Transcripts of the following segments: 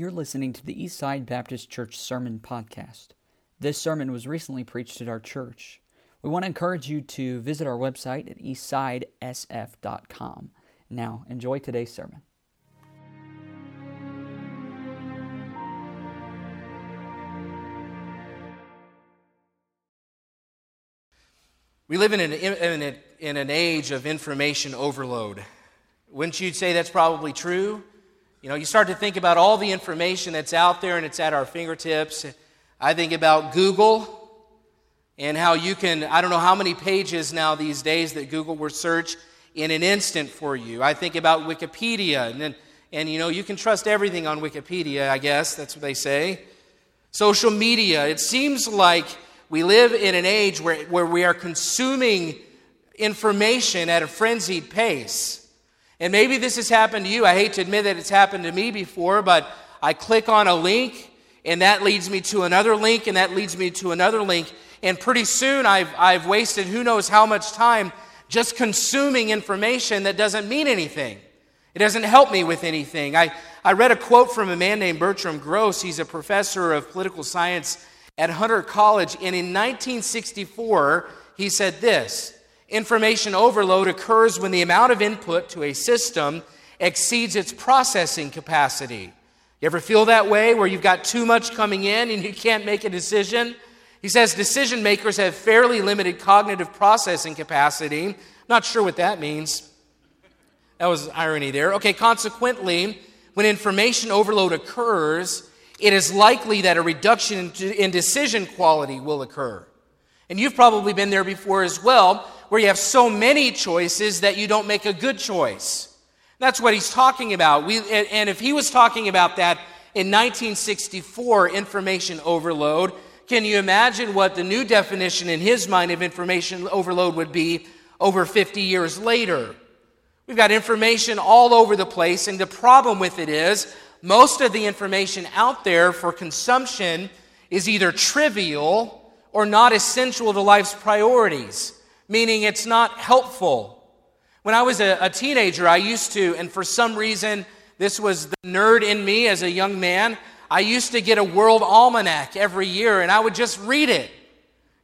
You're listening to the Eastside Baptist Church Sermon Podcast. This sermon was recently preached at our church. We want to encourage you to visit our website at eastsidesf.com. Now, enjoy today's sermon. We live in an, in, an age of information overload. Wouldn't you say that's probably true? You know, you start to think about all the information that's out there and it's at our fingertips. I think about Google and how you can, I don't know how many pages now these days that Google will search in an instant for you. I think about Wikipedia, and, then, and you know, you can trust everything on Wikipedia, I guess, that's what they say. Social media, it seems like we live in an age where, where we are consuming information at a frenzied pace. And maybe this has happened to you. I hate to admit that it's happened to me before, but I click on a link, and that leads me to another link, and that leads me to another link. And pretty soon I've, I've wasted who knows how much time just consuming information that doesn't mean anything. It doesn't help me with anything. I, I read a quote from a man named Bertram Gross. He's a professor of political science at Hunter College, and in 1964, he said this Information overload occurs when the amount of input to a system exceeds its processing capacity. You ever feel that way where you've got too much coming in and you can't make a decision? He says decision makers have fairly limited cognitive processing capacity. Not sure what that means. That was irony there. Okay, consequently, when information overload occurs, it is likely that a reduction in decision quality will occur. And you've probably been there before as well, where you have so many choices that you don't make a good choice. That's what he's talking about. We, and if he was talking about that in 1964, information overload, can you imagine what the new definition in his mind of information overload would be over 50 years later? We've got information all over the place, and the problem with it is most of the information out there for consumption is either trivial or not essential to life's priorities, meaning it's not helpful. When I was a, a, teenager, I used to, and for some reason, this was the nerd in me as a young man, I used to get a world almanac every year and I would just read it.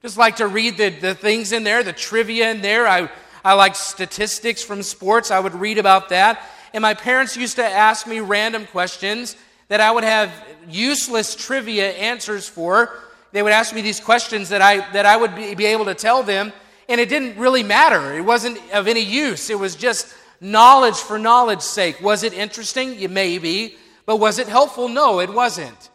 Just like to read the, the things in there, the trivia in there. I, I like statistics from sports, I would read about that. And my parents used to ask me random questions that I would have useless trivia answers for. They would ask me these questions that I, that I would be, be able to tell them, and it didn't really matter. It wasn't of any use. It was just knowledge for knowledge's sake. Was it interesting? Maybe. But was it helpful? No, it wasn't.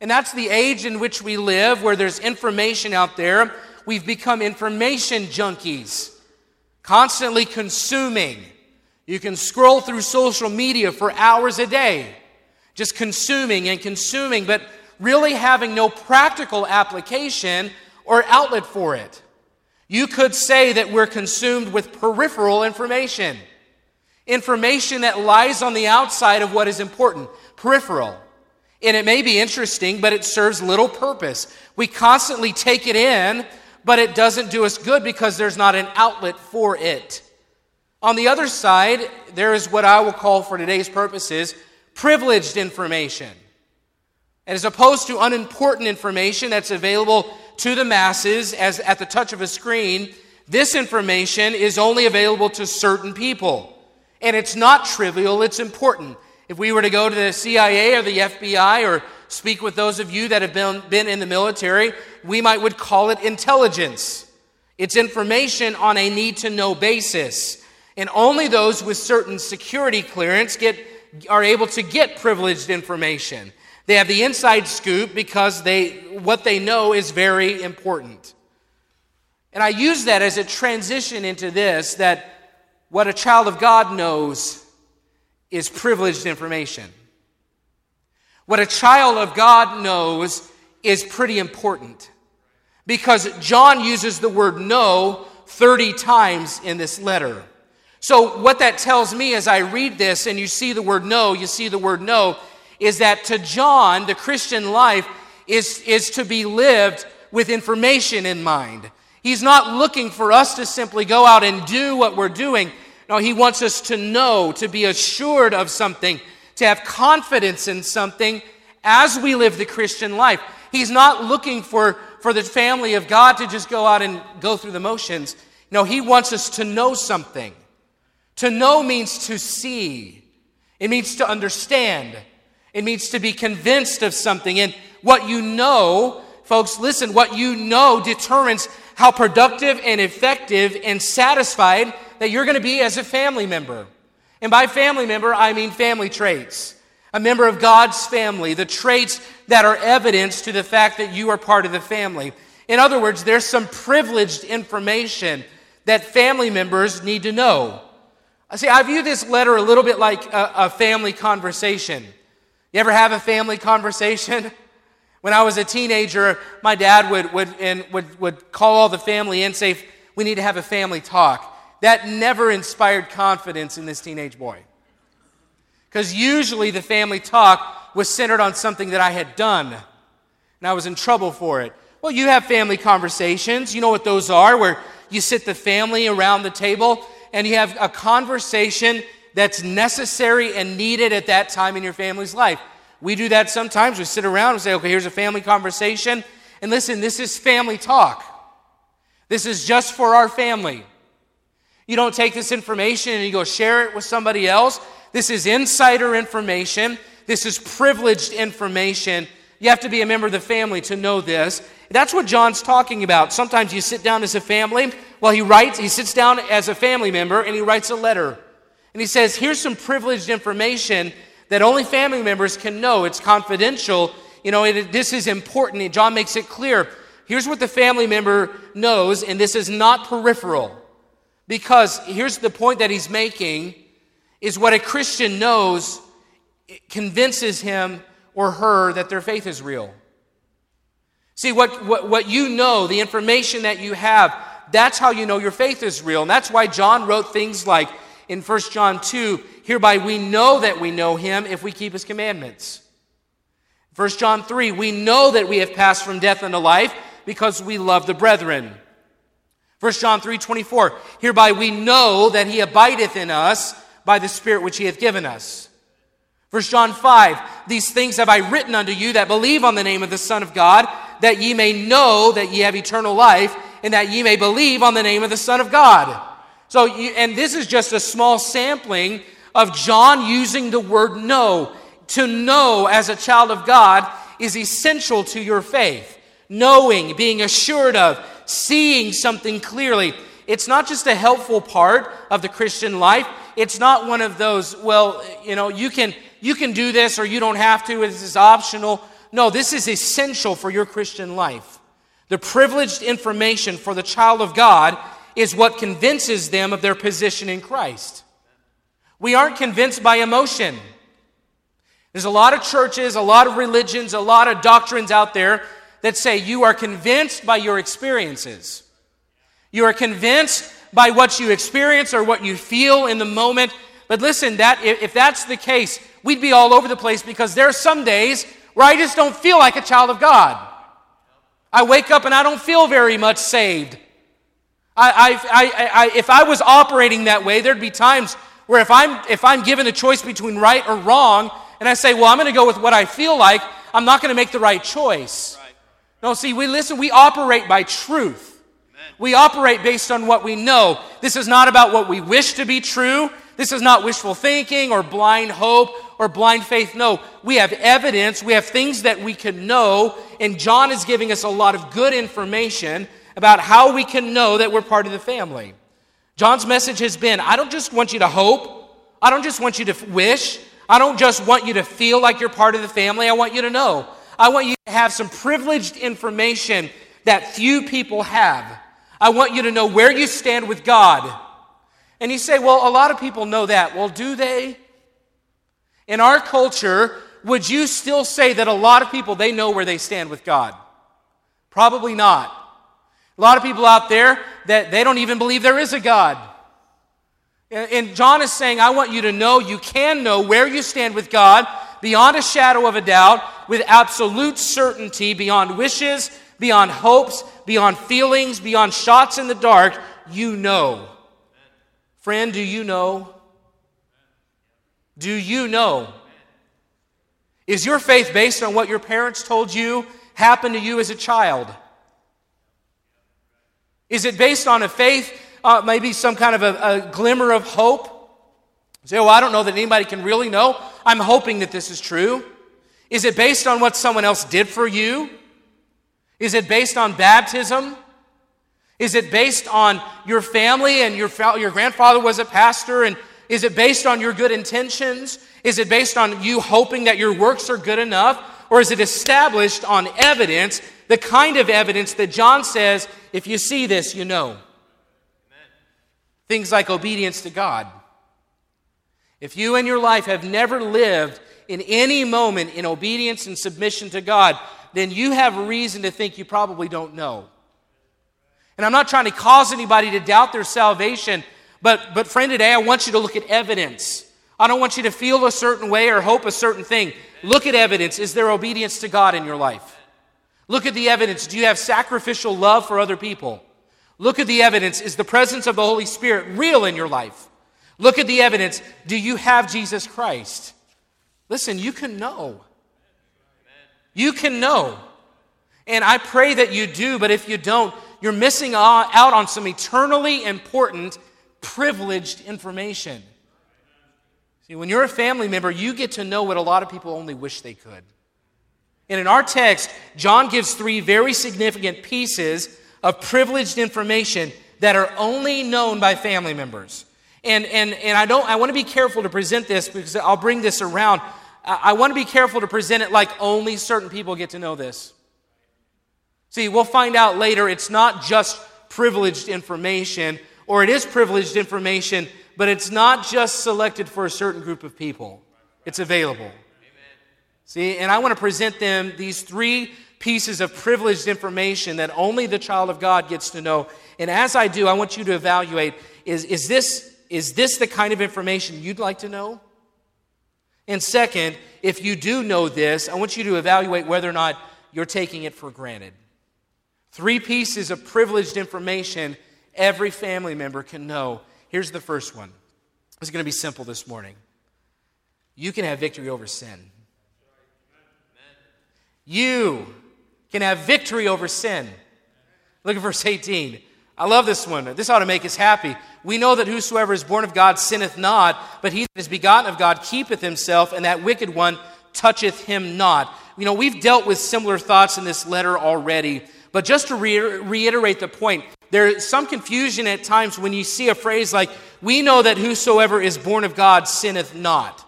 And that's the age in which we live, where there's information out there. We've become information junkies, constantly consuming. You can scroll through social media for hours a day, just consuming and consuming, but really having no practical application or outlet for it. You could say that we're consumed with peripheral information, information that lies on the outside of what is important, peripheral. And it may be interesting, but it serves little purpose. We constantly take it in, but it doesn't do us good because there's not an outlet for it. On the other side, there is what I will call, for today's purposes, privileged information. As opposed to unimportant information that's available to the masses as at the touch of a screen, this information is only available to certain people. And it's not trivial, it's important. If we were to go to the CIA or the FBI or speak with those of you that have been, been in the military, we might would call it intelligence. It's information on a need to know basis. And only those with certain security clearance get, are able to get privileged information. They have the inside scoop because they, what they know is very important. And I use that as a transition into this that what a child of God knows is privileged information. What a child of God knows is pretty important because John uses the word know 30 times in this letter. So, what that tells me as I read this and you see the word know, you see the word know, is that to John, the Christian life is, is to be lived with information in mind. He's not looking for us to simply go out and do what we're doing. No, he wants us to know, to be assured of something, to have confidence in something, as we live the Christian life. He's not looking for, for the family of God to just go out and go through the motions. No, He wants us to know something. To know means to see, it means to understand, it means to be convinced of something. And what you know, folks, listen, what you know determines how productive and effective and satisfied that you're going to be as a family member. And by family member, I mean family traits. A member of God's family, the traits that are evidence to the fact that you are part of the family. In other words, there's some privileged information that family members need to know. See, I view this letter a little bit like a, a family conversation. You ever have a family conversation? When I was a teenager, my dad would, would, and would, would call all the family in and say, We need to have a family talk. That never inspired confidence in this teenage boy. Because usually the family talk was centered on something that I had done, and I was in trouble for it. Well, you have family conversations. You know what those are, where you sit the family around the table and you have a conversation that's necessary and needed at that time in your family's life. We do that sometimes. We sit around and say, okay, here's a family conversation. And listen, this is family talk. This is just for our family. You don't take this information and you go share it with somebody else. This is insider information. This is privileged information. You have to be a member of the family to know this. That's what John's talking about. Sometimes you sit down as a family well, he writes, he sits down as a family member and he writes a letter. And he says, Here's some privileged information that only family members can know. It's confidential. You know, it, this is important. John makes it clear. Here's what the family member knows, and this is not peripheral. Because here's the point that he's making is what a Christian knows convinces him or her that their faith is real. See, what, what, what you know, the information that you have, that's how you know your faith is real. And that's why John wrote things like in 1 John 2 Hereby we know that we know him if we keep his commandments. 1 John 3 We know that we have passed from death unto life because we love the brethren. 1 John 3 24 Hereby we know that he abideth in us by the Spirit which he hath given us. 1 John 5 These things have I written unto you that believe on the name of the Son of God, that ye may know that ye have eternal life and that ye may believe on the name of the Son of God. So, you, and this is just a small sampling of John using the word know. To know as a child of God is essential to your faith. Knowing, being assured of, seeing something clearly. It's not just a helpful part of the Christian life. It's not one of those, well, you know, you can, you can do this or you don't have to, this is optional. No, this is essential for your Christian life. The privileged information for the child of God is what convinces them of their position in Christ. We aren't convinced by emotion. There's a lot of churches, a lot of religions, a lot of doctrines out there that say you are convinced by your experiences. You are convinced by what you experience or what you feel in the moment. But listen, that if that's the case, we'd be all over the place because there are some days where I just don't feel like a child of God. I wake up and I don't feel very much saved. I, I, I, if I was operating that way, there'd be times where if I'm, if I'm given a choice between right or wrong, and I say, well, I'm going to go with what I feel like, I'm not going to make the right choice. Right. No, see, we listen, we operate by truth. Amen. We operate based on what we know. This is not about what we wish to be true. This is not wishful thinking or blind hope or blind faith. No, we have evidence, we have things that we can know, and John is giving us a lot of good information about how we can know that we're part of the family. John's message has been I don't just want you to hope, I don't just want you to wish, I don't just want you to feel like you're part of the family, I want you to know. I want you to have some privileged information that few people have. I want you to know where you stand with God. And you say, well, a lot of people know that. Well, do they? In our culture, would you still say that a lot of people they know where they stand with God? Probably not. A lot of people out there that they don't even believe there is a God. And John is saying, I want you to know you can know where you stand with God beyond a shadow of a doubt, with absolute certainty, beyond wishes, beyond hopes, beyond feelings, beyond shots in the dark. You know. Friend, do you know? Do you know? Is your faith based on what your parents told you happened to you as a child? Is it based on a faith, uh, maybe some kind of a, a glimmer of hope? say, well, I don't know that anybody can really know. I'm hoping that this is true. Is it based on what someone else did for you? Is it based on baptism? Is it based on your family and your, your grandfather was a pastor? And is it based on your good intentions? Is it based on you hoping that your works are good enough? Or is it established on evidence, the kind of evidence that John says, if you see this, you know? Amen. Things like obedience to God. If you in your life have never lived in any moment in obedience and submission to God, then you have reason to think you probably don't know. And I'm not trying to cause anybody to doubt their salvation, but, but friend, today I want you to look at evidence. I don't want you to feel a certain way or hope a certain thing. Look at evidence. Is there obedience to God in your life? Look at the evidence. Do you have sacrificial love for other people? Look at the evidence. Is the presence of the Holy Spirit real in your life? Look at the evidence. Do you have Jesus Christ? Listen, you can know. You can know. And I pray that you do, but if you don't, you're missing out on some eternally important, privileged information. See, when you're a family member, you get to know what a lot of people only wish they could. And in our text, John gives three very significant pieces of privileged information that are only known by family members. And, and, and I, don't, I want to be careful to present this because I'll bring this around. I want to be careful to present it like only certain people get to know this. See, we'll find out later it's not just privileged information, or it is privileged information, but it's not just selected for a certain group of people. It's available. Amen. See, and I want to present them these three pieces of privileged information that only the child of God gets to know. And as I do, I want you to evaluate is, is, this, is this the kind of information you'd like to know? And second, if you do know this, I want you to evaluate whether or not you're taking it for granted. Three pieces of privileged information every family member can know. Here's the first one. It's going to be simple this morning. You can have victory over sin. You can have victory over sin. Look at verse 18. I love this one. This ought to make us happy. We know that whosoever is born of God sinneth not, but he that is begotten of God keepeth himself, and that wicked one toucheth him not. You know, we've dealt with similar thoughts in this letter already, but just to re- reiterate the point, there's some confusion at times when you see a phrase like, We know that whosoever is born of God sinneth not.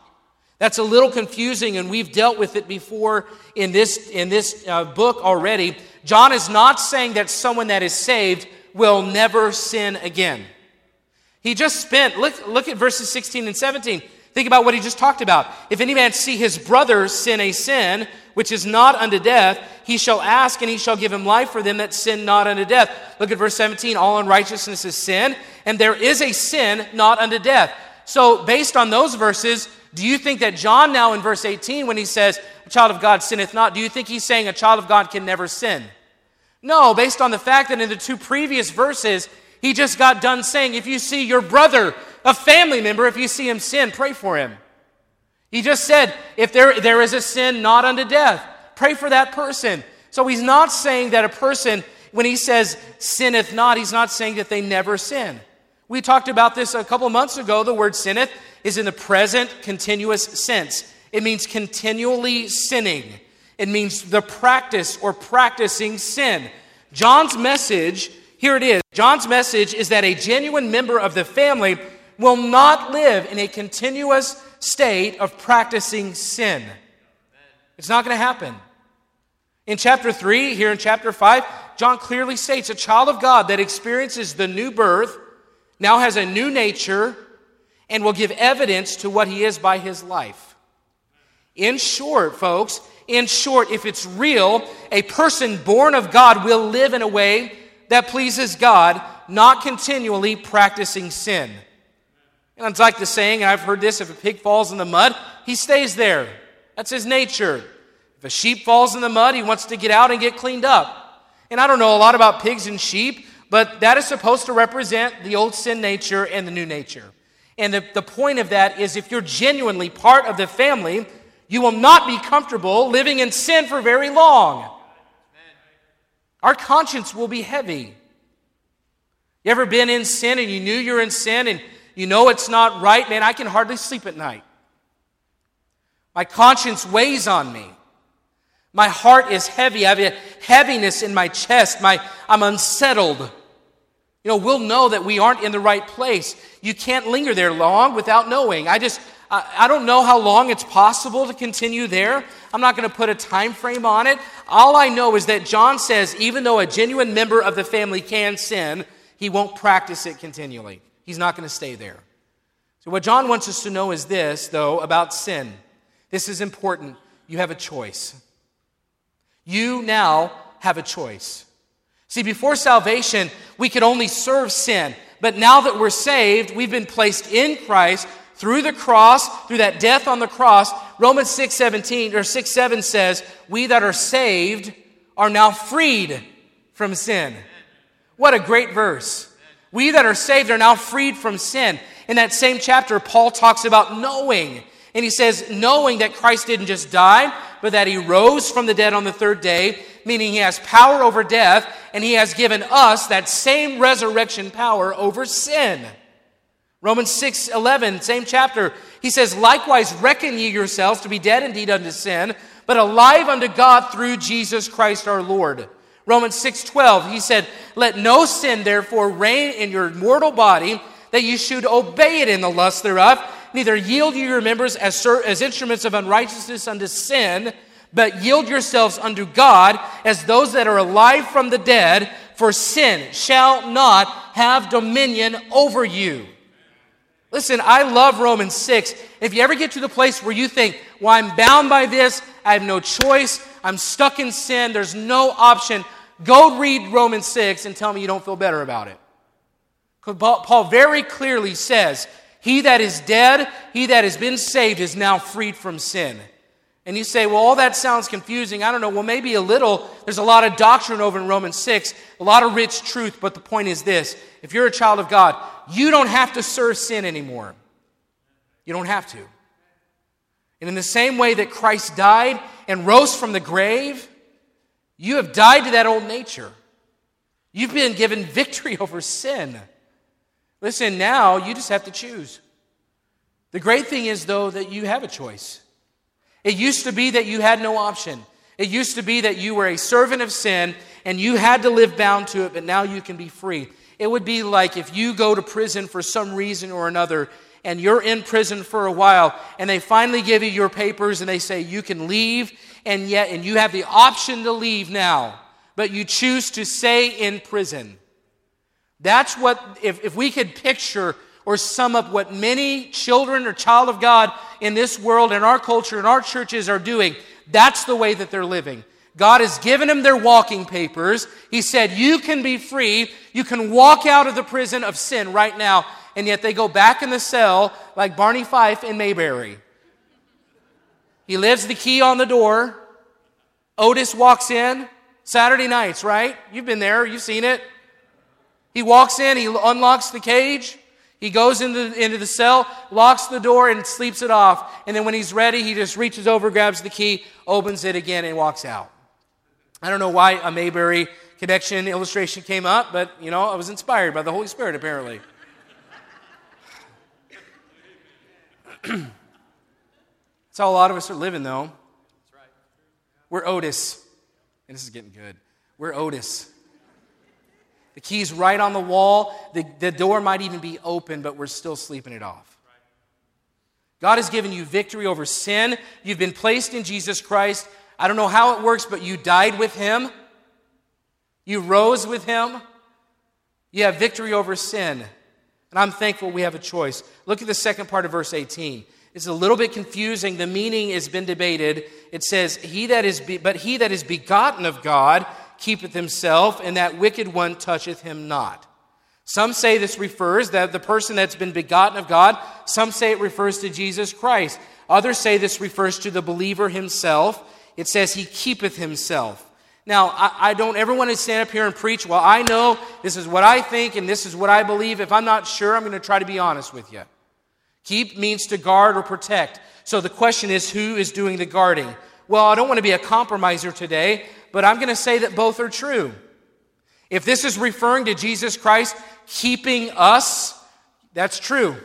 That's a little confusing, and we've dealt with it before in this, in this uh, book already. John is not saying that someone that is saved will never sin again. He just spent, look, look at verses 16 and 17. Think about what he just talked about. If any man see his brother sin a sin which is not unto death, he shall ask and he shall give him life for them that sin not unto death. Look at verse 17. All unrighteousness is sin, and there is a sin not unto death. So, based on those verses, do you think that John now in verse 18, when he says, A child of God sinneth not, do you think he's saying a child of God can never sin? No, based on the fact that in the two previous verses, he just got done saying, if you see your brother, a family member, if you see him sin, pray for him. He just said, if there, there is a sin not unto death, pray for that person. So he's not saying that a person, when he says sinneth not, he's not saying that they never sin. We talked about this a couple months ago. The word sinneth is in the present continuous sense, it means continually sinning. It means the practice or practicing sin. John's message, here it is. John's message is that a genuine member of the family will not live in a continuous state of practicing sin. It's not going to happen. In chapter 3, here in chapter 5, John clearly states a child of God that experiences the new birth now has a new nature and will give evidence to what he is by his life. In short, folks, in short, if it's real, a person born of God will live in a way that pleases God, not continually practicing sin. And it's like the saying, I've heard this if a pig falls in the mud, he stays there. That's his nature. If a sheep falls in the mud, he wants to get out and get cleaned up. And I don't know a lot about pigs and sheep, but that is supposed to represent the old sin nature and the new nature. And the, the point of that is if you're genuinely part of the family, You will not be comfortable living in sin for very long. Our conscience will be heavy. You ever been in sin and you knew you're in sin and you know it's not right? Man, I can hardly sleep at night. My conscience weighs on me. My heart is heavy. I have a heaviness in my chest. My, I'm unsettled. You know, we'll know that we aren't in the right place. You can't linger there long without knowing. I just, I, I don't know how long it's possible to continue there. I'm not going to put a time frame on it. All I know is that John says even though a genuine member of the family can sin, he won't practice it continually. He's not going to stay there. So, what John wants us to know is this, though, about sin. This is important. You have a choice. You now have a choice. See, before salvation, we could only serve sin. But now that we're saved, we've been placed in Christ through the cross, through that death on the cross. Romans 6 17 or 6 7 says, We that are saved are now freed from sin. What a great verse. We that are saved are now freed from sin. In that same chapter, Paul talks about knowing. And he says, knowing that Christ didn't just die, but that he rose from the dead on the third day, meaning he has power over death, and he has given us that same resurrection power over sin. Romans 6 11, same chapter, he says, Likewise, reckon ye yourselves to be dead indeed unto sin, but alive unto God through Jesus Christ our Lord. Romans 6:12, he said, Let no sin therefore reign in your mortal body, that you should obey it in the lust thereof neither yield you your members as, as instruments of unrighteousness unto sin, but yield yourselves unto God as those that are alive from the dead, for sin shall not have dominion over you. Listen, I love Romans 6. If you ever get to the place where you think, well, I'm bound by this, I have no choice, I'm stuck in sin, there's no option, go read Romans 6 and tell me you don't feel better about it. Paul very clearly says he that is dead, he that has been saved, is now freed from sin. And you say, well, all that sounds confusing. I don't know. Well, maybe a little. There's a lot of doctrine over in Romans 6, a lot of rich truth, but the point is this if you're a child of God, you don't have to serve sin anymore. You don't have to. And in the same way that Christ died and rose from the grave, you have died to that old nature. You've been given victory over sin. Listen, now you just have to choose. The great thing is, though, that you have a choice. It used to be that you had no option. It used to be that you were a servant of sin and you had to live bound to it, but now you can be free. It would be like if you go to prison for some reason or another and you're in prison for a while and they finally give you your papers and they say you can leave and yet and you have the option to leave now, but you choose to stay in prison. That's what, if, if we could picture or sum up what many children or child of God in this world, in our culture, in our churches are doing, that's the way that they're living. God has given them their walking papers. He said, You can be free. You can walk out of the prison of sin right now. And yet they go back in the cell like Barney Fife in Mayberry. He lives the key on the door. Otis walks in. Saturday nights, right? You've been there, you've seen it. He walks in, he unlocks the cage, he goes into, into the cell, locks the door, and sleeps it off. And then when he's ready, he just reaches over, grabs the key, opens it again, and walks out. I don't know why a Mayberry connection illustration came up, but you know, I was inspired by the Holy Spirit apparently. That's how a lot of us are living, though. We're Otis. And this is getting good. We're Otis. The key's right on the wall. The, the door might even be open, but we're still sleeping it off. God has given you victory over sin. You've been placed in Jesus Christ. I don't know how it works, but you died with Him. You rose with Him. You have victory over sin. And I'm thankful we have a choice. Look at the second part of verse 18. It's a little bit confusing. The meaning has been debated. It says, He that is be- but he that is begotten of God keepeth himself, and that wicked one toucheth him not. Some say this refers that the person that's been begotten of God. Some say it refers to Jesus Christ. Others say this refers to the believer himself. It says he keepeth himself. Now, I, I, don't ever want to stand up here and preach, well, I know this is what I think and this is what I believe. If I'm not sure, I'm going to try to be honest with you. Keep means to guard or protect. So the question is who is doing the guarding? Well, I don't want to be a compromiser today, but I'm going to say that both are true. If this is referring to Jesus Christ keeping us, that's true.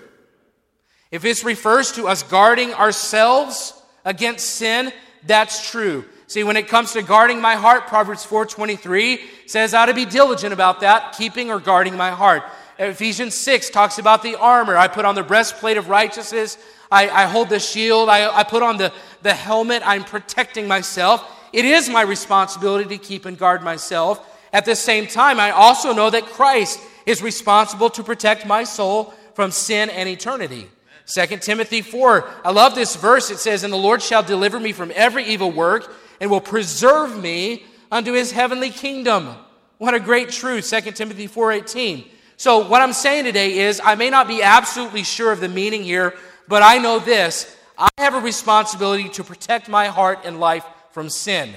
If this refers to us guarding ourselves against sin, that's true. See, when it comes to guarding my heart, Proverbs 4:23 says I ought to be diligent about that, keeping or guarding my heart. Ephesians 6 talks about the armor. I put on the breastplate of righteousness. I, I hold the shield. I, I put on the, the helmet. I'm protecting myself. It is my responsibility to keep and guard myself. At the same time, I also know that Christ is responsible to protect my soul from sin and eternity. 2 Timothy 4, I love this verse. It says, And the Lord shall deliver me from every evil work and will preserve me unto his heavenly kingdom. What a great truth, 2 Timothy 4:18. So what I'm saying today is I may not be absolutely sure of the meaning here, but I know this. I have a responsibility to protect my heart and life from sin.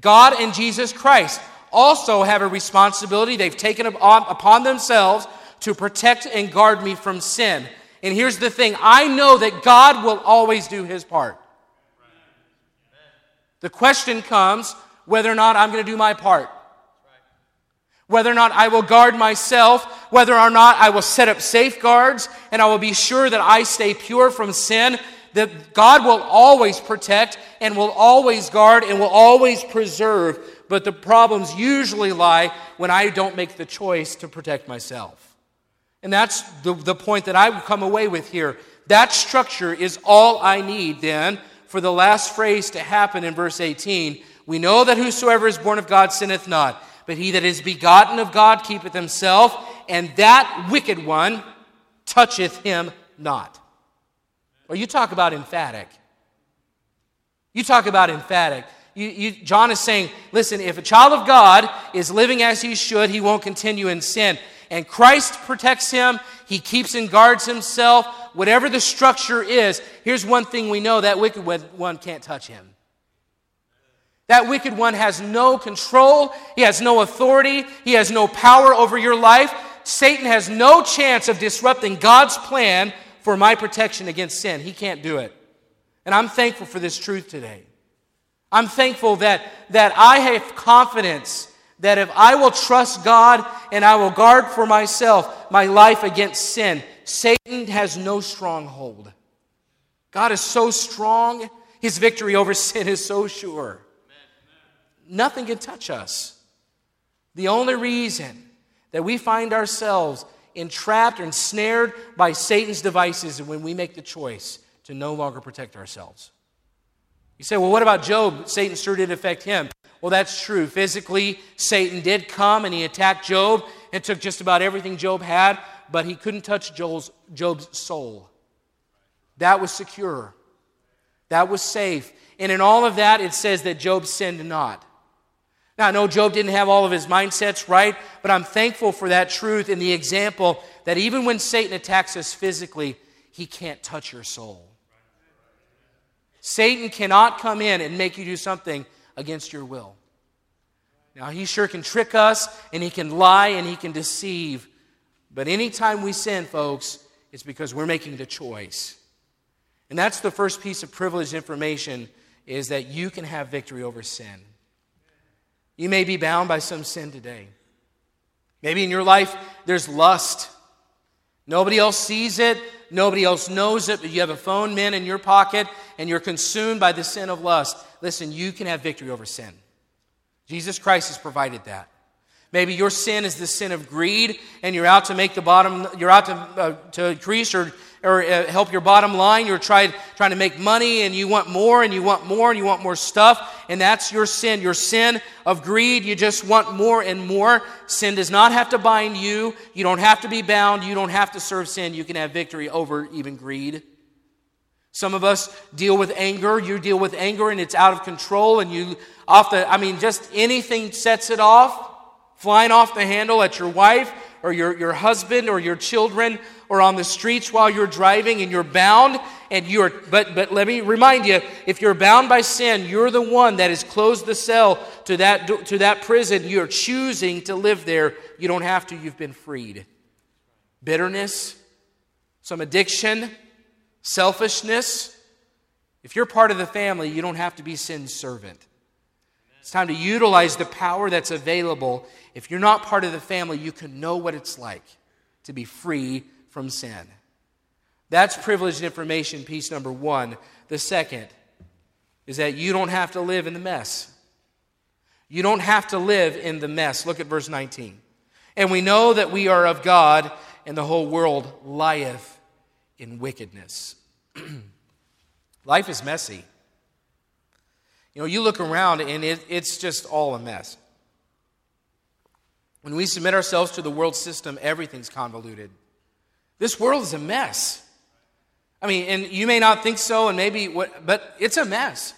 God and Jesus Christ also have a responsibility they've taken upon themselves to protect and guard me from sin. And here's the thing I know that God will always do his part. The question comes whether or not I'm going to do my part. Whether or not I will guard myself, whether or not I will set up safeguards, and I will be sure that I stay pure from sin, that God will always protect and will always guard and will always preserve. But the problems usually lie when I don't make the choice to protect myself. And that's the, the point that I would come away with here. That structure is all I need then for the last phrase to happen in verse 18. We know that whosoever is born of God sinneth not, but he that is begotten of God keepeth himself, and that wicked one toucheth him not. Well, you talk about emphatic. You talk about emphatic. You, you, John is saying, listen, if a child of God is living as he should, he won't continue in sin and Christ protects him, he keeps and guards himself. Whatever the structure is, here's one thing we know that wicked one can't touch him. That wicked one has no control, he has no authority, he has no power over your life. Satan has no chance of disrupting God's plan for my protection against sin. He can't do it. And I'm thankful for this truth today. I'm thankful that, that I have confidence that if I will trust God and I will guard for myself my life against sin, Satan has no stronghold. God is so strong, his victory over sin is so sure. Nothing can touch us. The only reason that we find ourselves entrapped or ensnared by Satan's devices is when we make the choice to no longer protect ourselves. You say, well, what about Job? Satan sure did affect him. Well, that's true. Physically, Satan did come and he attacked Job and took just about everything Job had, but he couldn't touch Joel's, Job's soul. That was secure, that was safe. And in all of that, it says that Job sinned not. Now, I know Job didn't have all of his mindsets right, but I'm thankful for that truth and the example that even when Satan attacks us physically, he can't touch your soul. Satan cannot come in and make you do something against your will. Now, he sure can trick us, and he can lie, and he can deceive. But anytime we sin, folks, it's because we're making the choice. And that's the first piece of privileged information is that you can have victory over sin. You may be bound by some sin today. Maybe in your life there's lust. Nobody else sees it, nobody else knows it, but you have a phone min in your pocket and you're consumed by the sin of lust. Listen, you can have victory over sin. Jesus Christ has provided that. Maybe your sin is the sin of greed, and you're out to make the bottom, you're out to, uh, to increase or, or uh, help your bottom line. You're trying, trying to make money, and you want more, and you want more, and you want more stuff, and that's your sin. Your sin of greed, you just want more and more. Sin does not have to bind you. You don't have to be bound. You don't have to serve sin. You can have victory over even greed. Some of us deal with anger. You deal with anger and it's out of control, and you off the, I mean, just anything sets it off, flying off the handle at your wife or your, your husband or your children or on the streets while you're driving and you're bound and you're but but let me remind you if you're bound by sin you're the one that has closed the cell to that to that prison you're choosing to live there you don't have to you've been freed bitterness some addiction selfishness. If you're part of the family, you don't have to be sin's servant. It's time to utilize the power that's available. If you're not part of the family, you can know what it's like to be free from sin. That's privileged information, piece number one. The second is that you don't have to live in the mess. You don't have to live in the mess. Look at verse 19. And we know that we are of God, and the whole world lieth in wickedness. Life is messy. You know, you look around and it, it's just all a mess. When we submit ourselves to the world system, everything's convoluted. This world is a mess. I mean, and you may not think so, and maybe, what, but it's a mess.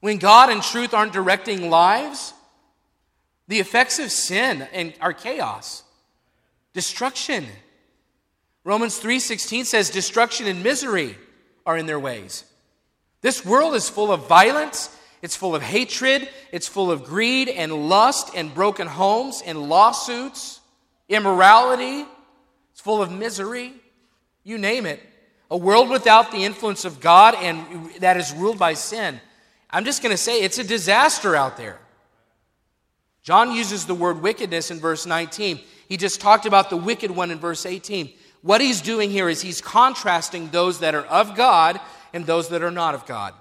When God and truth aren't directing lives, the effects of sin and are chaos, destruction. Romans 3:16 says destruction and misery are in their ways. This world is full of violence, it's full of hatred, it's full of greed and lust and broken homes and lawsuits, immorality, full of misery. You name it. A world without the influence of God and that is ruled by sin. I'm just going to say it's a disaster out there. John uses the word wickedness in verse 19. He just talked about the wicked one in verse 18. What he's doing here is he's contrasting those that are of God and those that are not of God.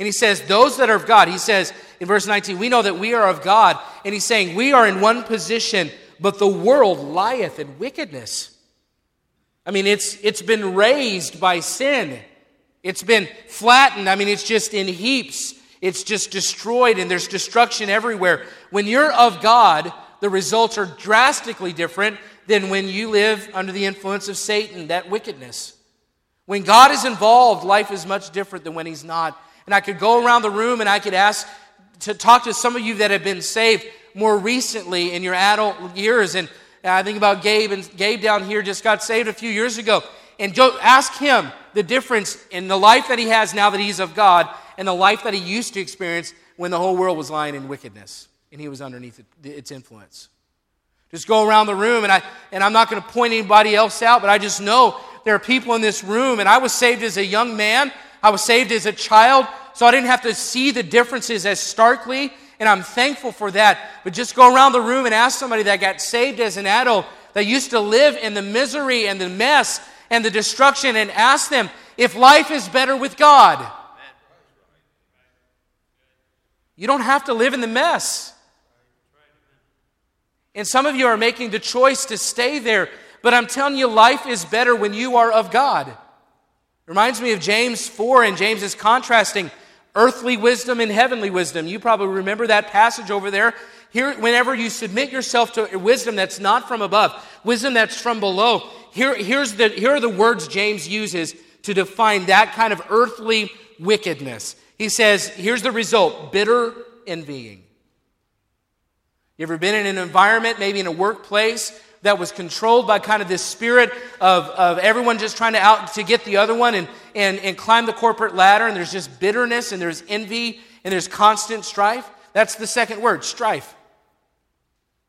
And he says, Those that are of God, he says in verse 19, we know that we are of God. And he's saying, We are in one position, but the world lieth in wickedness. I mean, it's, it's been raised by sin, it's been flattened. I mean, it's just in heaps, it's just destroyed, and there's destruction everywhere. When you're of God, the results are drastically different than when you live under the influence of Satan, that wickedness. When God is involved, life is much different than when He's not. And I could go around the room and I could ask to talk to some of you that have been saved more recently in your adult years. And I think about Gabe, and Gabe down here just got saved a few years ago. And ask him the difference in the life that he has now that he's of God and the life that he used to experience when the whole world was lying in wickedness and he was underneath its influence. Just go around the room, and, I, and I'm not going to point anybody else out, but I just know there are people in this room, and I was saved as a young man, I was saved as a child, so I didn't have to see the differences as starkly, and I'm thankful for that. But just go around the room and ask somebody that got saved as an adult, that used to live in the misery and the mess and the destruction, and ask them if life is better with God. You don't have to live in the mess. And some of you are making the choice to stay there but I'm telling you, life is better when you are of God. Reminds me of James 4, and James is contrasting earthly wisdom and heavenly wisdom. You probably remember that passage over there. Here, whenever you submit yourself to wisdom that's not from above, wisdom that's from below, here, here's the, here are the words James uses to define that kind of earthly wickedness. He says, here's the result bitter envying. You ever been in an environment, maybe in a workplace, that was controlled by kind of this spirit of, of everyone just trying to out to get the other one and, and, and climb the corporate ladder, and there's just bitterness and there's envy and there's constant strife. That's the second word, strife.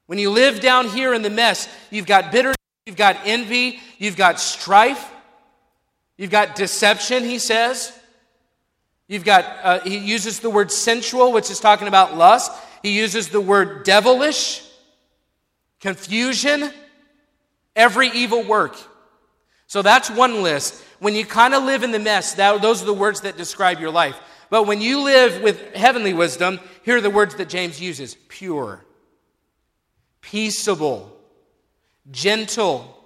When you live down here in the mess, you've got bitterness, you've got envy, you've got strife, you've got deception, he says. You've got, uh, he uses the word sensual, which is talking about lust. He uses the word devilish, confusion, every evil work. So that's one list. When you kind of live in the mess, that, those are the words that describe your life. But when you live with heavenly wisdom, here are the words that James uses pure, peaceable, gentle,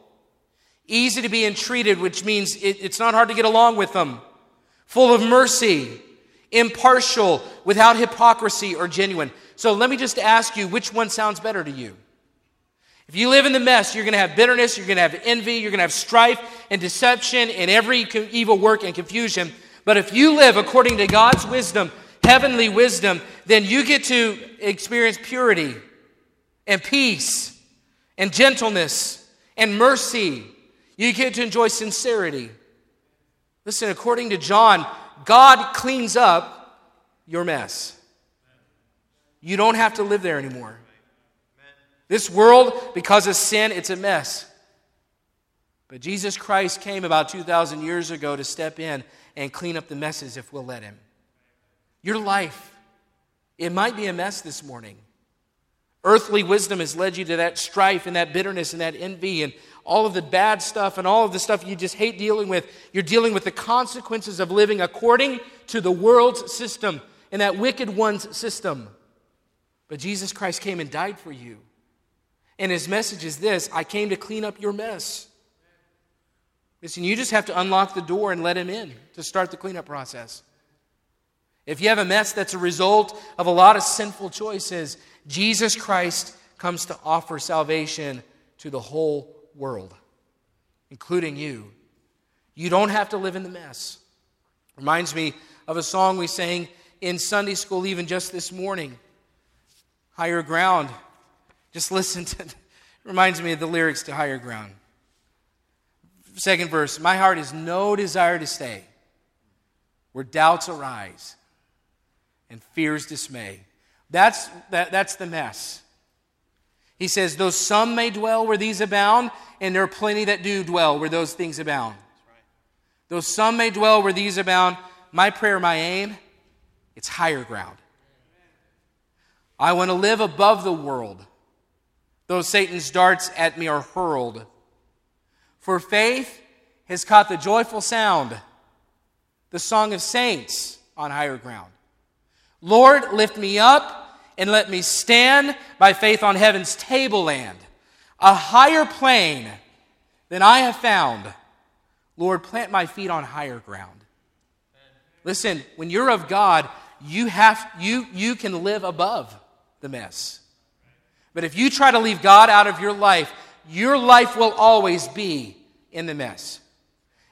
easy to be entreated, which means it, it's not hard to get along with them, full of mercy, impartial, without hypocrisy or genuine. So let me just ask you which one sounds better to you? If you live in the mess, you're going to have bitterness, you're going to have envy, you're going to have strife and deception and every evil work and confusion. But if you live according to God's wisdom, heavenly wisdom, then you get to experience purity and peace and gentleness and mercy. You get to enjoy sincerity. Listen, according to John, God cleans up your mess. You don't have to live there anymore. This world, because of sin, it's a mess. But Jesus Christ came about 2,000 years ago to step in and clean up the messes if we'll let Him. Your life, it might be a mess this morning. Earthly wisdom has led you to that strife and that bitterness and that envy and all of the bad stuff and all of the stuff you just hate dealing with. You're dealing with the consequences of living according to the world's system and that wicked one's system. But Jesus Christ came and died for you. And his message is this I came to clean up your mess. Listen, you just have to unlock the door and let him in to start the cleanup process. If you have a mess that's a result of a lot of sinful choices, Jesus Christ comes to offer salvation to the whole world, including you. You don't have to live in the mess. Reminds me of a song we sang in Sunday school even just this morning. Higher ground. Just listen to it reminds me of the lyrics to Higher Ground. Second verse, my heart has no desire to stay where doubts arise and fears dismay. That's, that, that's the mess. He says, Though some may dwell where these abound, and there are plenty that do dwell where those things abound. Though some may dwell where these abound, my prayer, my aim, it's higher ground. I want to live above the world, though Satan's darts at me are hurled. For faith has caught the joyful sound, the song of saints on higher ground. Lord, lift me up and let me stand by faith on heaven's tableland, a higher plane than I have found. Lord, plant my feet on higher ground. Listen, when you're of God, you have you you can live above the mess. But if you try to leave God out of your life, your life will always be in the mess.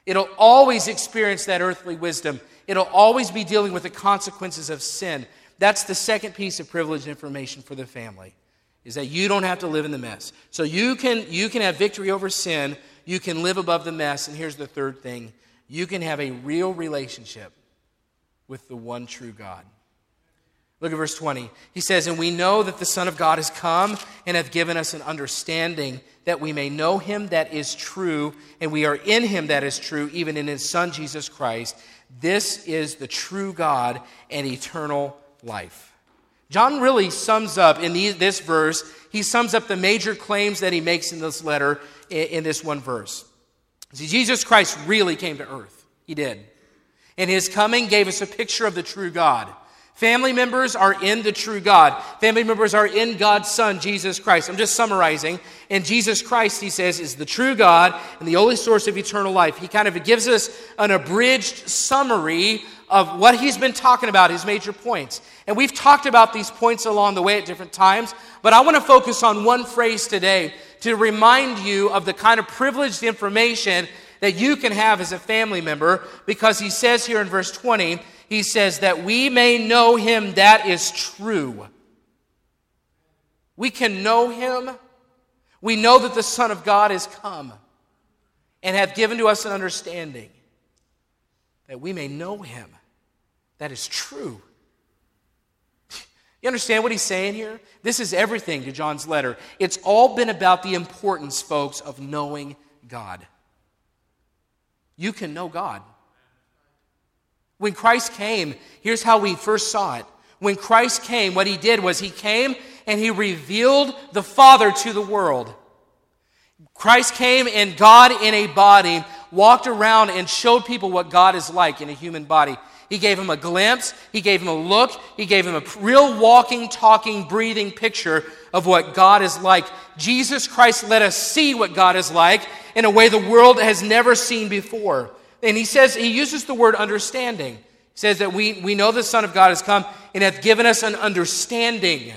It'll always experience that earthly wisdom It'll always be dealing with the consequences of sin. That's the second piece of privileged information for the family is that you don't have to live in the mess. So you can you can have victory over sin, you can live above the mess, and here's the third thing. You can have a real relationship with the one true God. Look at verse 20. He says, And we know that the Son of God has come and hath given us an understanding that we may know him that is true, and we are in him that is true, even in his Son Jesus Christ. This is the true God and eternal life. John really sums up in this verse, he sums up the major claims that he makes in this letter in this one verse. See, Jesus Christ really came to earth. He did. And his coming gave us a picture of the true God. Family members are in the true God. Family members are in God's Son, Jesus Christ. I'm just summarizing. And Jesus Christ, he says, is the true God and the only source of eternal life. He kind of gives us an abridged summary of what he's been talking about, his major points. And we've talked about these points along the way at different times, but I want to focus on one phrase today to remind you of the kind of privileged information that you can have as a family member because he says here in verse 20, he says, that we may know him that is true. We can know him. We know that the Son of God has come and hath given to us an understanding that we may know him that is true. You understand what he's saying here? This is everything to John's letter. It's all been about the importance, folks, of knowing God. You can know God. When Christ came, here's how we first saw it. When Christ came, what he did was he came and he revealed the Father to the world. Christ came and God in a body walked around and showed people what God is like in a human body. He gave him a glimpse, he gave him a look, he gave him a real walking, talking, breathing picture of what God is like. Jesus Christ let us see what God is like in a way the world has never seen before. And he says, he uses the word understanding. He says that we, we know the Son of God has come and hath given us an understanding.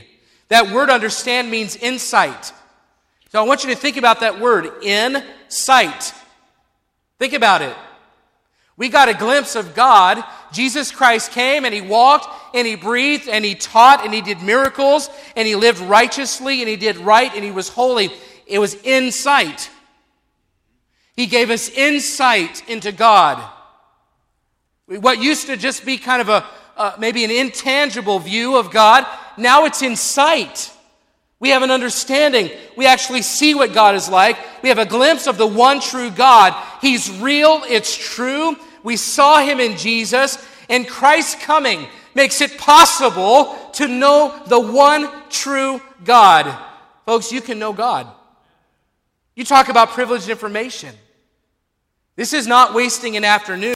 That word understand means insight. So I want you to think about that word, insight. Think about it. We got a glimpse of God. Jesus Christ came and he walked and he breathed and he taught and he did miracles and he lived righteously and he did right and he was holy. It was insight. He gave us insight into God. What used to just be kind of a uh, maybe an intangible view of God, now it's in sight. We have an understanding. We actually see what God is like. We have a glimpse of the one true God. He's real, it's true. We saw him in Jesus, and Christ's coming makes it possible to know the one true God. Folks, you can know God. You talk about privileged information. This is not wasting an afternoon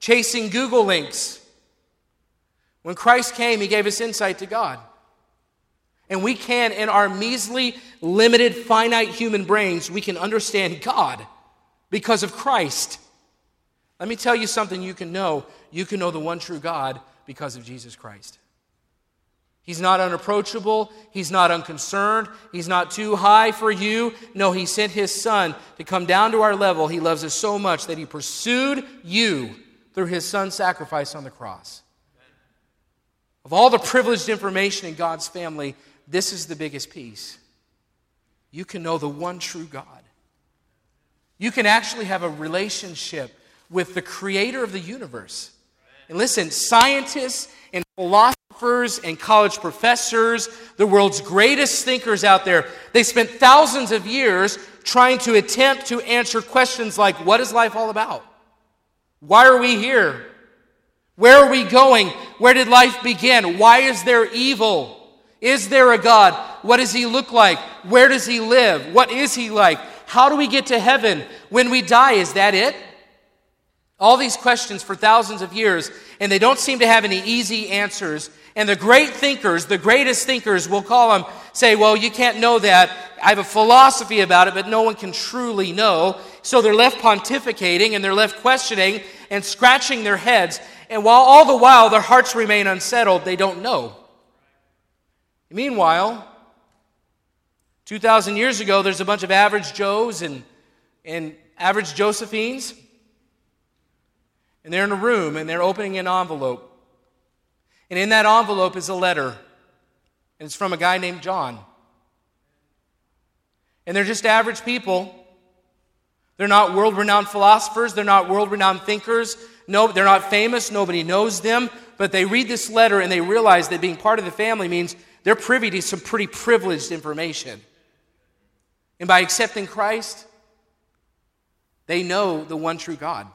chasing Google links. When Christ came, he gave us insight to God. And we can, in our measly, limited, finite human brains, we can understand God because of Christ. Let me tell you something you can know. You can know the one true God because of Jesus Christ. He's not unapproachable. He's not unconcerned. He's not too high for you. No, He sent His Son to come down to our level. He loves us so much that He pursued you through His Son's sacrifice on the cross. Of all the privileged information in God's family, this is the biggest piece. You can know the one true God. You can actually have a relationship with the creator of the universe. And listen, scientists and philosophers and college professors, the world's greatest thinkers out there, they spent thousands of years trying to attempt to answer questions like what is life all about? Why are we here? Where are we going? Where did life begin? Why is there evil? Is there a God? What does he look like? Where does he live? What is he like? How do we get to heaven? When we die, is that it? All these questions for thousands of years, and they don't seem to have any easy answers. And the great thinkers, the greatest thinkers, will call them, say, Well, you can't know that. I have a philosophy about it, but no one can truly know. So they're left pontificating and they're left questioning and scratching their heads. And while all the while their hearts remain unsettled, they don't know. Meanwhile, 2,000 years ago, there's a bunch of average Joes and, and average Josephines. And they're in a room and they're opening an envelope. And in that envelope is a letter. And it's from a guy named John. And they're just average people. They're not world renowned philosophers. They're not world renowned thinkers. No, they're not famous. Nobody knows them. But they read this letter and they realize that being part of the family means they're privy to some pretty privileged information. And by accepting Christ, they know the one true God.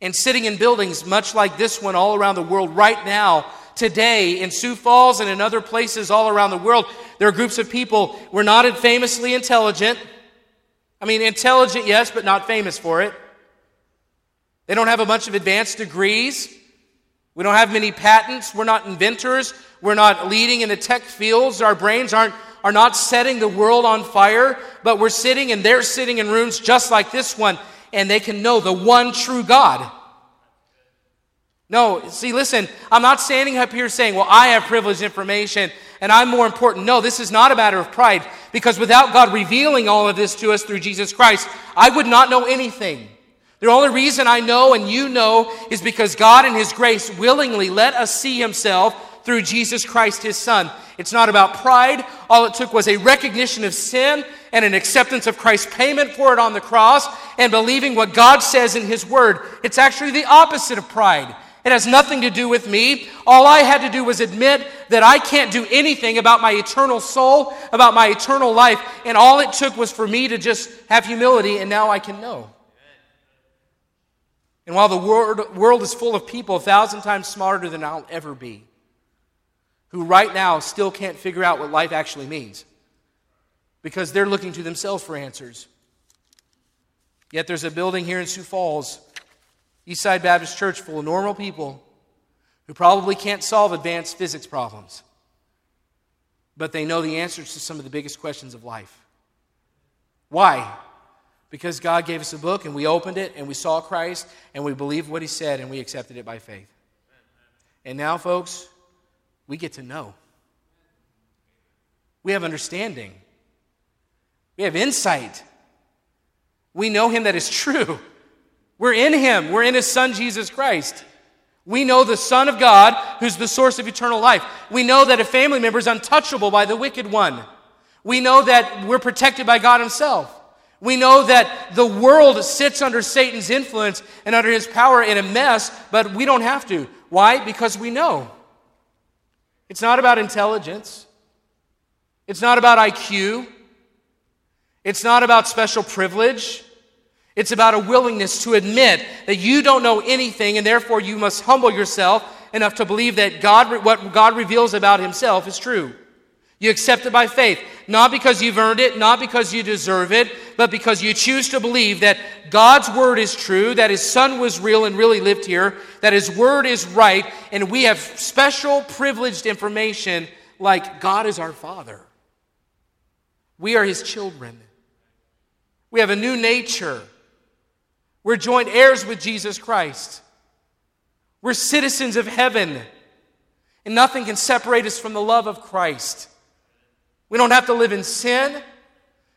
And sitting in buildings much like this one all around the world right now, today in Sioux Falls and in other places all around the world, there are groups of people. We're not famously intelligent. I mean, intelligent, yes, but not famous for it. They don't have a bunch of advanced degrees. We don't have many patents. We're not inventors. We're not leading in the tech fields. Our brains aren't, are not setting the world on fire, but we're sitting and they're sitting in rooms just like this one, and they can know the one true God. No, see, listen, I'm not standing up here saying, well, I have privileged information and I'm more important. No, this is not a matter of pride because without God revealing all of this to us through Jesus Christ, I would not know anything. The only reason I know and you know is because God in His grace willingly let us see Himself through Jesus Christ, His Son. It's not about pride. All it took was a recognition of sin and an acceptance of Christ's payment for it on the cross and believing what God says in His Word. It's actually the opposite of pride. It has nothing to do with me. All I had to do was admit that I can't do anything about my eternal soul, about my eternal life, and all it took was for me to just have humility, and now I can know. And while the world, world is full of people a thousand times smarter than I'll ever be, who right now still can't figure out what life actually means because they're looking to themselves for answers. Yet there's a building here in Sioux Falls, Eastside Baptist Church, full of normal people who probably can't solve advanced physics problems, but they know the answers to some of the biggest questions of life. Why? Because God gave us a book and we opened it and we saw Christ and we believed what he said and we accepted it by faith. And now, folks, we get to know. We have understanding. We have insight. We know him that is true. We're in him. We're in his son, Jesus Christ. We know the Son of God, who's the source of eternal life. We know that a family member is untouchable by the wicked one. We know that we're protected by God himself. We know that the world sits under Satan's influence and under his power in a mess, but we don't have to. Why? Because we know. It's not about intelligence. It's not about IQ. It's not about special privilege. It's about a willingness to admit that you don't know anything and therefore you must humble yourself enough to believe that God, what God reveals about Himself is true. You accept it by faith, not because you've earned it, not because you deserve it, but because you choose to believe that God's Word is true, that His Son was real and really lived here, that His Word is right, and we have special privileged information like God is our Father. We are His children. We have a new nature. We're joint heirs with Jesus Christ. We're citizens of heaven. And nothing can separate us from the love of Christ. We don't have to live in sin.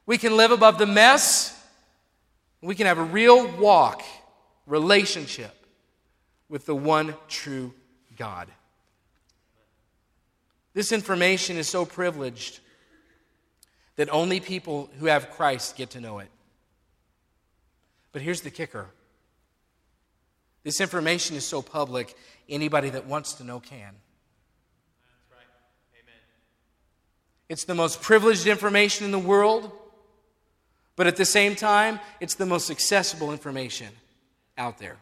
We can live above the mess. We can have a real walk, relationship with the one true God. This information is so privileged that only people who have Christ get to know it. But here's the kicker this information is so public, anybody that wants to know can. That's right. Amen. It's the most privileged information in the world, but at the same time, it's the most accessible information out there.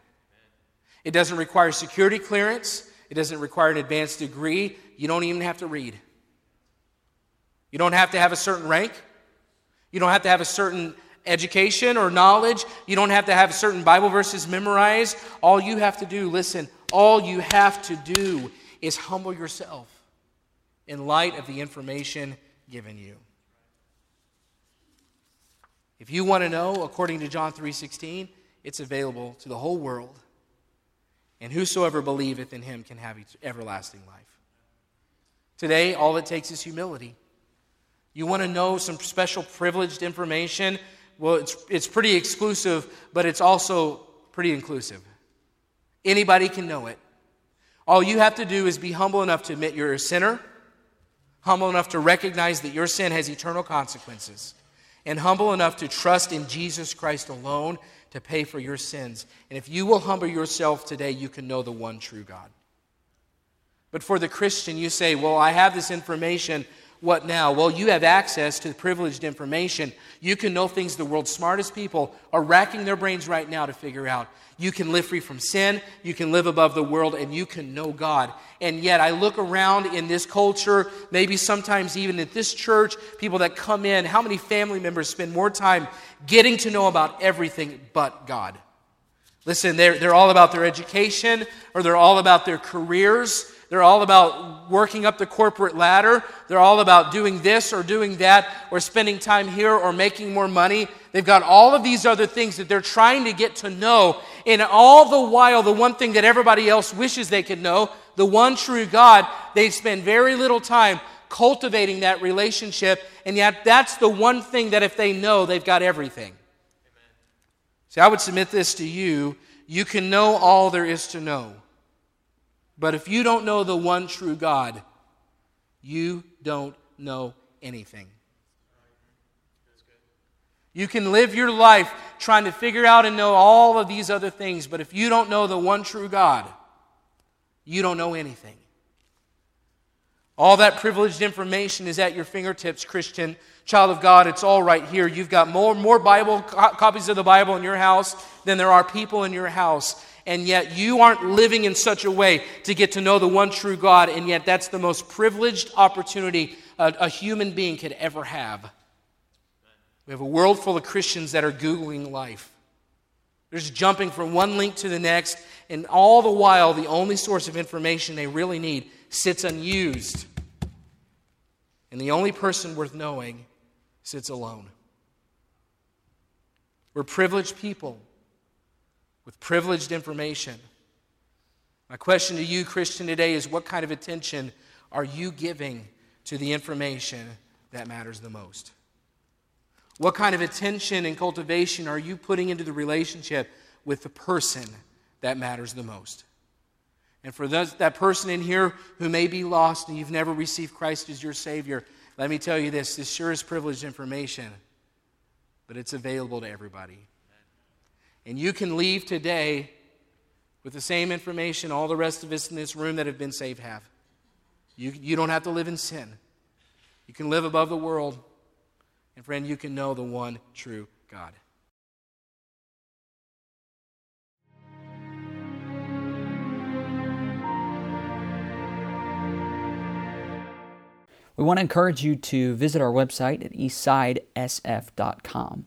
It doesn't require security clearance, it doesn't require an advanced degree. You don't even have to read. You don't have to have a certain rank. You don't have to have a certain education or knowledge. You don't have to have certain Bible verses memorized. All you have to do, listen, all you have to do is humble yourself in light of the information given you. If you want to know, according to John 3:16, it's available to the whole world. And whosoever believeth in him can have everlasting life. Today, all it takes is humility. You want to know some special privileged information? Well, it's, it's pretty exclusive, but it's also pretty inclusive. Anybody can know it. All you have to do is be humble enough to admit you're a sinner, humble enough to recognize that your sin has eternal consequences, and humble enough to trust in Jesus Christ alone to pay for your sins. And if you will humble yourself today, you can know the one true God. But for the Christian, you say, Well, I have this information, what now? Well, you have access to privileged information. You can know things the world's smartest people are racking their brains right now to figure out. You can live free from sin, you can live above the world, and you can know God. And yet, I look around in this culture, maybe sometimes even at this church, people that come in, how many family members spend more time getting to know about everything but God? Listen, they're, they're all about their education or they're all about their careers they're all about working up the corporate ladder. They're all about doing this or doing that or spending time here or making more money. They've got all of these other things that they're trying to get to know. And all the while, the one thing that everybody else wishes they could know, the one true God, they spend very little time cultivating that relationship. And yet, that's the one thing that if they know, they've got everything. See, I would submit this to you. You can know all there is to know. But if you don't know the one true God, you don't know anything. You can live your life trying to figure out and know all of these other things, but if you don't know the one true God, you don't know anything. All that privileged information is at your fingertips, Christian, child of God. It's all right here. You've got more, more Bible copies of the Bible in your house than there are people in your house and yet you aren't living in such a way to get to know the one true God, and yet that's the most privileged opportunity a, a human being could ever have. We have a world full of Christians that are Googling life. They're just jumping from one link to the next, and all the while, the only source of information they really need sits unused. And the only person worth knowing sits alone. We're privileged people with privileged information. My question to you, Christian, today is what kind of attention are you giving to the information that matters the most? What kind of attention and cultivation are you putting into the relationship with the person that matters the most? And for those, that person in here who may be lost and you've never received Christ as your Savior, let me tell you this this sure is privileged information, but it's available to everybody. And you can leave today with the same information all the rest of us in this room that have been saved have. You, you don't have to live in sin. You can live above the world. And friend, you can know the one true God. We want to encourage you to visit our website at eastsidesf.com.